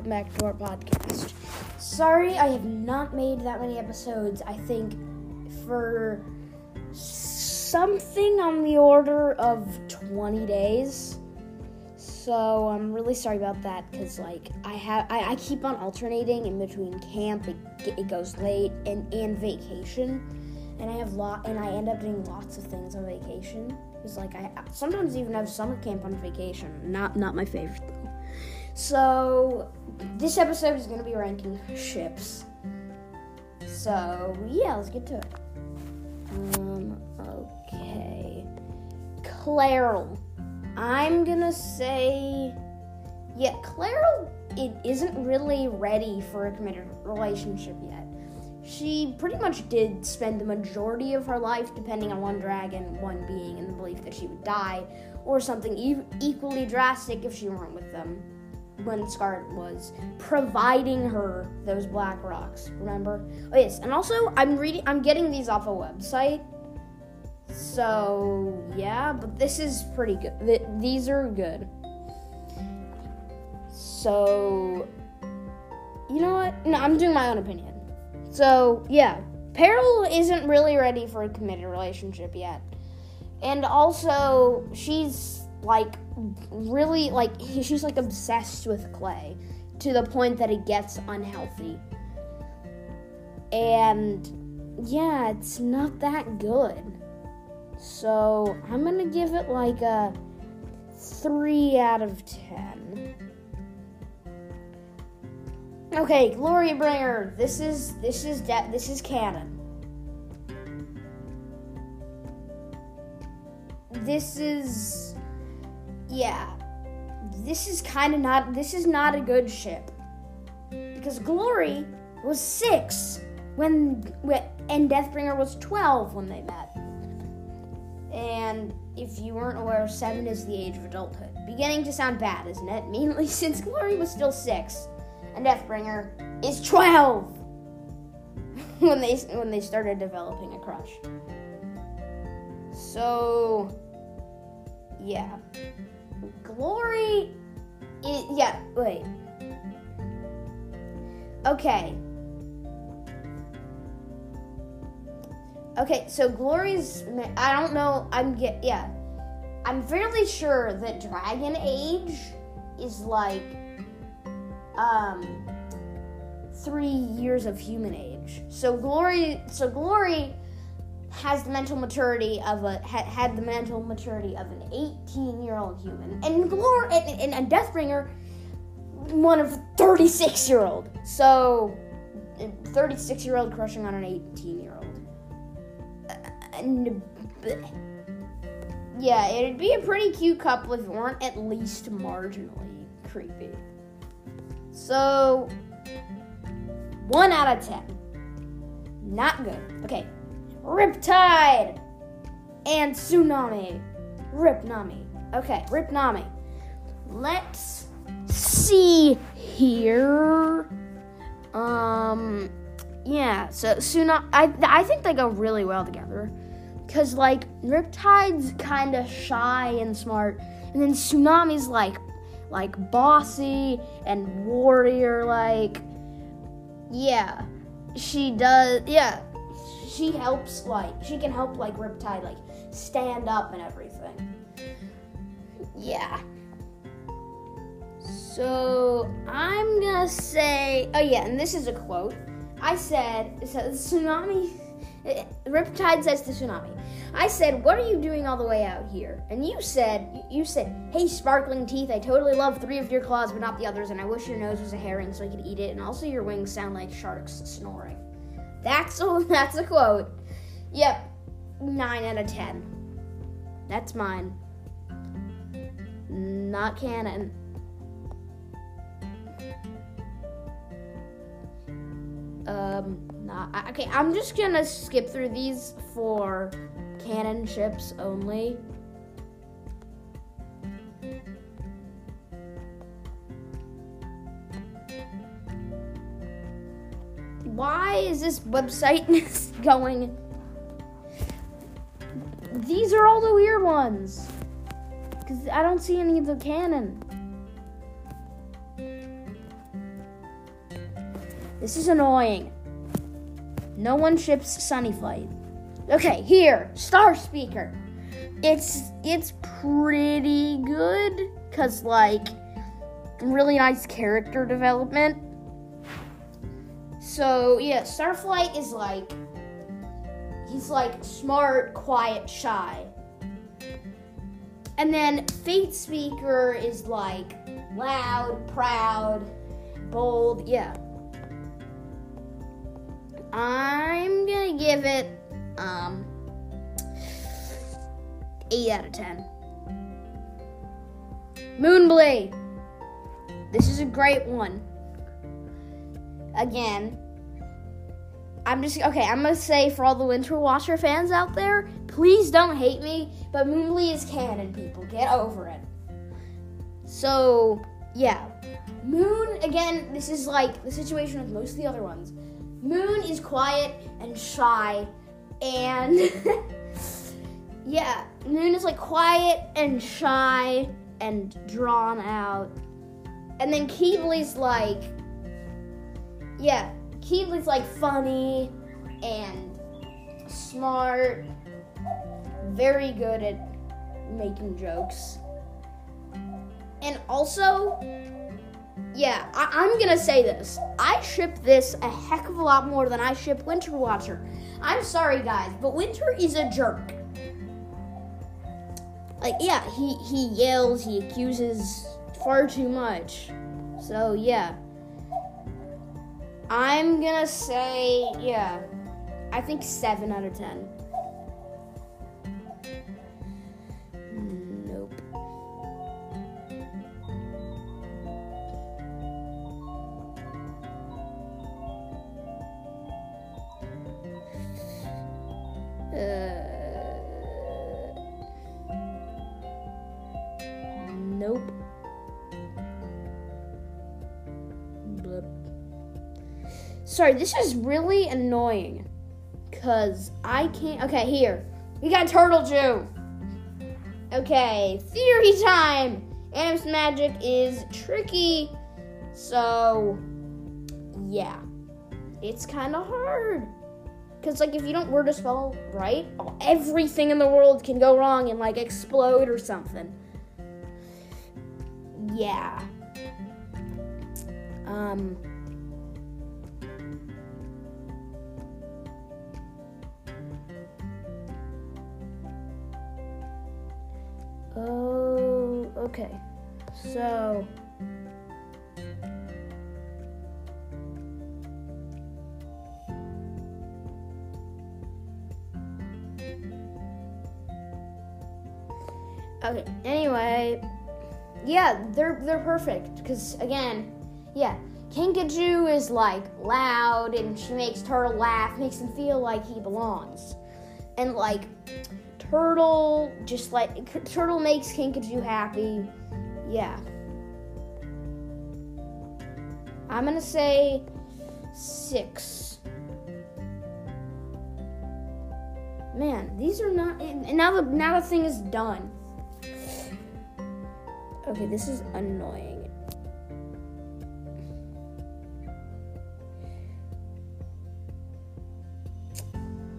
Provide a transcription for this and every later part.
welcome back to our podcast. Sorry, I have not made that many episodes. I think for something on the order of 20 days. So I'm really sorry about that because like I have I, I keep on alternating in between camp it, it goes late and and vacation and I have lot and I end up doing lots of things on vacation. It's like I sometimes even have summer camp on vacation. Not not my favorite though. So this episode is gonna be ranking ships. So yeah, let's get to it. Um, okay. Clayril. I'm gonna say yeah, Clayril it isn't really ready for a committed relationship yet she pretty much did spend the majority of her life depending on one dragon, one being, in the belief that she would die, or something e- equally drastic if she weren't with them. When Scarlet was providing her those black rocks, remember? Oh yes, and also I'm reading, I'm getting these off a website. So yeah, but this is pretty good. Th- these are good. So you know what? No, I'm doing my own opinion. So, yeah, Peril isn't really ready for a committed relationship yet. And also, she's like really like she's like obsessed with Clay to the point that it gets unhealthy. And yeah, it's not that good. So, I'm to give it like a 3 out of 10. Okay, Glorybringer. This is this is de- this is canon. This is yeah. This is kind of not this is not a good ship. Because Glory was 6 when, and Deathbringer was 12 when they met. And if you weren't aware, 7 is the age of adulthood. Beginning to sound bad, isn't it? Mainly since Glory was still 6 and Deathbringer is 12 when they when they started developing a crush. So yeah. Glory is, yeah, wait. Okay. Okay, so Glory's I don't know, I'm get yeah. I'm fairly sure that Dragon Age is like um, three years of human age. So glory, so glory has the mental maturity of a ha, had the mental maturity of an 18 year old human, and glory and, and, Deathbringer one of 36 year old. So 36 year old crushing on an 18 year old. Uh, and uh, yeah, it'd be a pretty cute couple if it weren't at least marginally creepy. So, 1 out of 10. Not good. Okay. Riptide and Tsunami. Ripnami. Okay, Ripnami. Let's see here. Um, yeah, so Tsunami, I, I think they go really well together. Because, like, Riptide's kind of shy and smart, and then Tsunami's like like bossy and warrior like yeah she does yeah she helps like she can help like riptide like stand up and everything yeah so i'm gonna say oh yeah and this is a quote i said so tsunami riptide says to tsunami I said, "What are you doing all the way out here?" And you said, "You said, hey, sparkling teeth, I totally love three of your claws, but not the others, and I wish your nose was a herring so I could eat it, and also your wings sound like sharks snoring." That's a that's a quote. Yep, nine out of ten. That's mine. Not canon. Um, not okay. I'm just gonna skip through these for canon ships only. Is this website is going? These are all the weird ones. Because I don't see any of the canon. This is annoying. No one ships Sunny Flight. Okay, here, Star Speaker. It's it's pretty good cuz like really nice character development. So, yeah, Starflight is like he's like smart, quiet, shy. And then Fate Speaker is like loud, proud, bold. Yeah. I'm gonna give it um eight out of ten. Moonblade. This is a great one. Again, I'm just okay. I'm gonna say for all the Winter Watcher fans out there, please don't hate me, but Moonblade is canon. People, get over it. So yeah, Moon again. This is like the situation with most of the other ones. Moon is quiet and shy, and yeah, Moon is like quiet and shy and drawn out. And then Qibli's like, yeah, Qibli's like funny and smart, very good at making jokes. And also, yeah, I, am gonna say this. I ship this a heck of a lot more than I ship Winter Watcher. I'm sorry, guys, but Winter is a jerk. Like, yeah, he, he yells, he accuses far too much. So, yeah. I'm gonna say, yeah, I think 7 out of 10. Nope. Uh, Sorry, this is really annoying. Cause I can't. Okay, here. We got Turtlejou. Okay, theory time. Animus magic is tricky. So, yeah. It's kind of hard. Because, like, if you don't word a spell right, everything in the world can go wrong and, like, explode or something yeah. Um. Oh, okay. So. Okay, anyway, yeah, they're they're perfect because again, yeah, Kinkajou is like loud and she makes Turtle laugh, makes him feel like he belongs, and like Turtle just like Turtle makes Kinkajou happy. Yeah, I'm gonna say six. Man, these are not. And now the now the thing is done. Okay, this is annoying.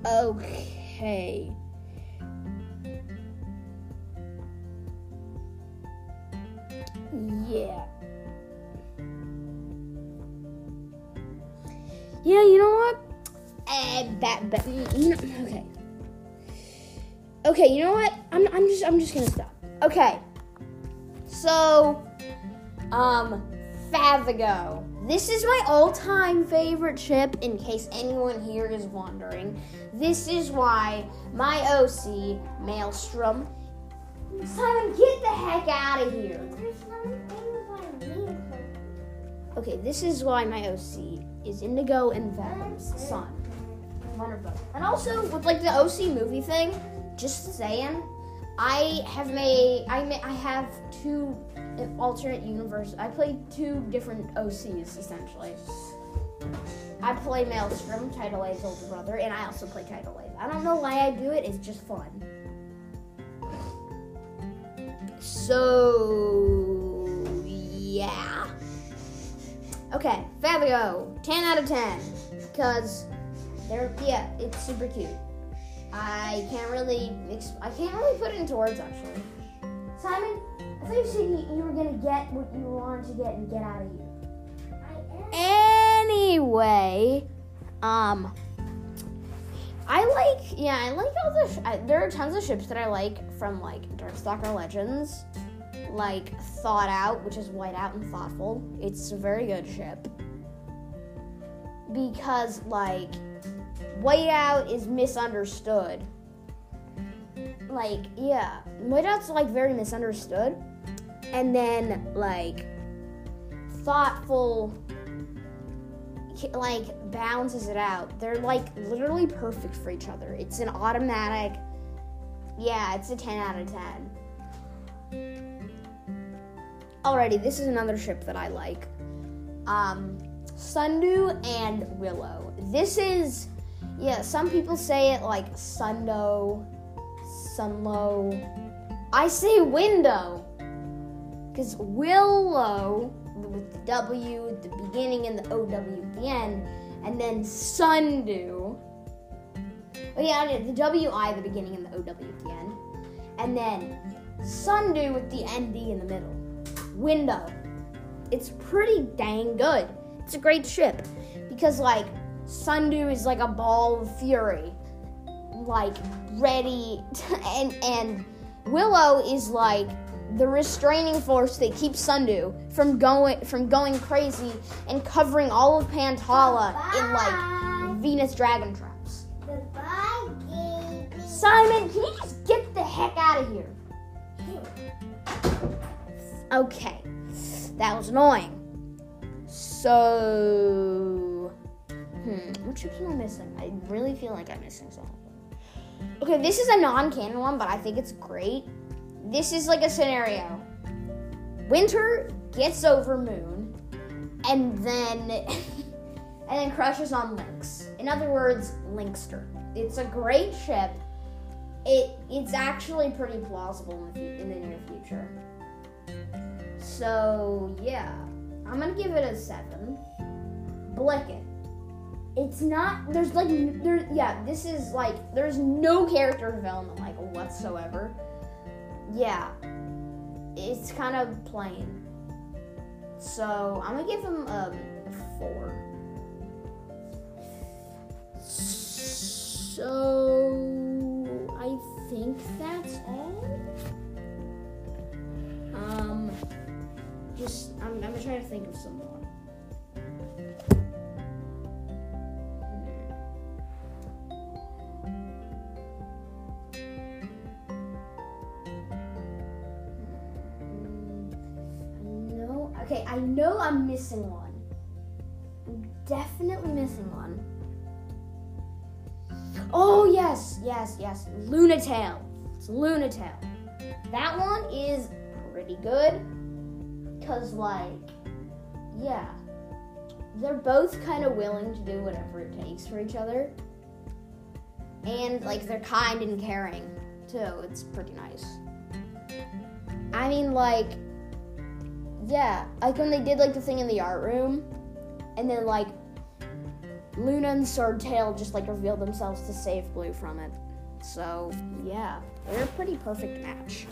Okay. You know what? I'm, I'm just, I'm just gonna stop. Okay. So, um, Favago. This is my all-time favorite ship, in case anyone here is wondering. This is why my OC, Maelstrom, Simon, get the heck out of here. Okay, this is why my OC is Indigo and Venom's son. And also, with like the OC movie thing, just saying, I have made I may, I have two alternate universes. I play two different OCs essentially. I play Maelstrom, Tidal Wave's older brother, and I also play Tidal Wave. I don't know why I do it. It's just fun. So yeah. Okay. Okay, Fabio, 10 out of 10. Because they're, yeah, it's super cute. I can't really, ex- I can't really put it into words actually. Simon, I thought you said you, were gonna get what you wanted to get and get out of here. Anyway, um, I like, yeah, I like all the. Sh- I, there are tons of ships that I like from like Darkstalker Legends, like Thought Out, which is Whiteout and Thoughtful. It's a very good ship because like Whiteout is misunderstood. Like, yeah, Whiteout's like very misunderstood, and then like thoughtful like balances it out. They're like literally perfect for each other. It's an automatic. Yeah, it's a 10 out of 10. Alrighty, this is another ship that I like. Um, Sundew and Willow. This is, yeah, some people say it like Sundo, Sunlow. I say window. Because Willow with the W at the beginning and the OW at the end, and then Sundew. Oh yeah, the WI at the beginning and the OW at the end, and then Sundew with the ND in the middle. Window. It's pretty dang good. It's a great ship because like Sundew is like a ball of fury, like ready, to, and and Willow is like the restraining force that keeps Sundew from going from going crazy and covering all of Pantala in like Venus dragon traps. Goodbye, Gabe. Simon, can you just get the heck out of here? Okay, that was annoying. So, hmm, what ships am I missing? I really feel like I'm missing something. Okay, this is a non-canon one, but I think it's great. This is like a scenario. Winter gets over Moon, and then and then crushes on Lynx. In other words, Linkster. It's a great ship. It it's actually pretty plausible in the, in the near future. So yeah, I'm gonna give it a seven. Blicket. It's not. There's like there. Yeah, this is like there's no character development like whatsoever. Yeah, it's kind of plain. So I'm gonna give him a four. So I think that's all. Um, just I'm, I'm gonna try to think of some more. Okay, I know I'm missing one. I'm definitely missing one. Oh yes, yes, yes, Lunatail. It's Lunatail. That one is pretty good. Cause like, yeah, they're both kind of willing to do whatever it takes for each other, and like they're kind and caring too. It's pretty nice. I mean, like, yeah, like when they did like the thing in the art room, and then like Luna and Swordtail just like revealed themselves to save Blue from it. So yeah, they're a pretty perfect match.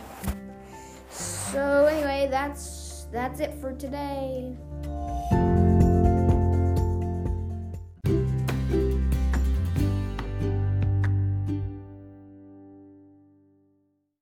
So anyway, that's that's it for today.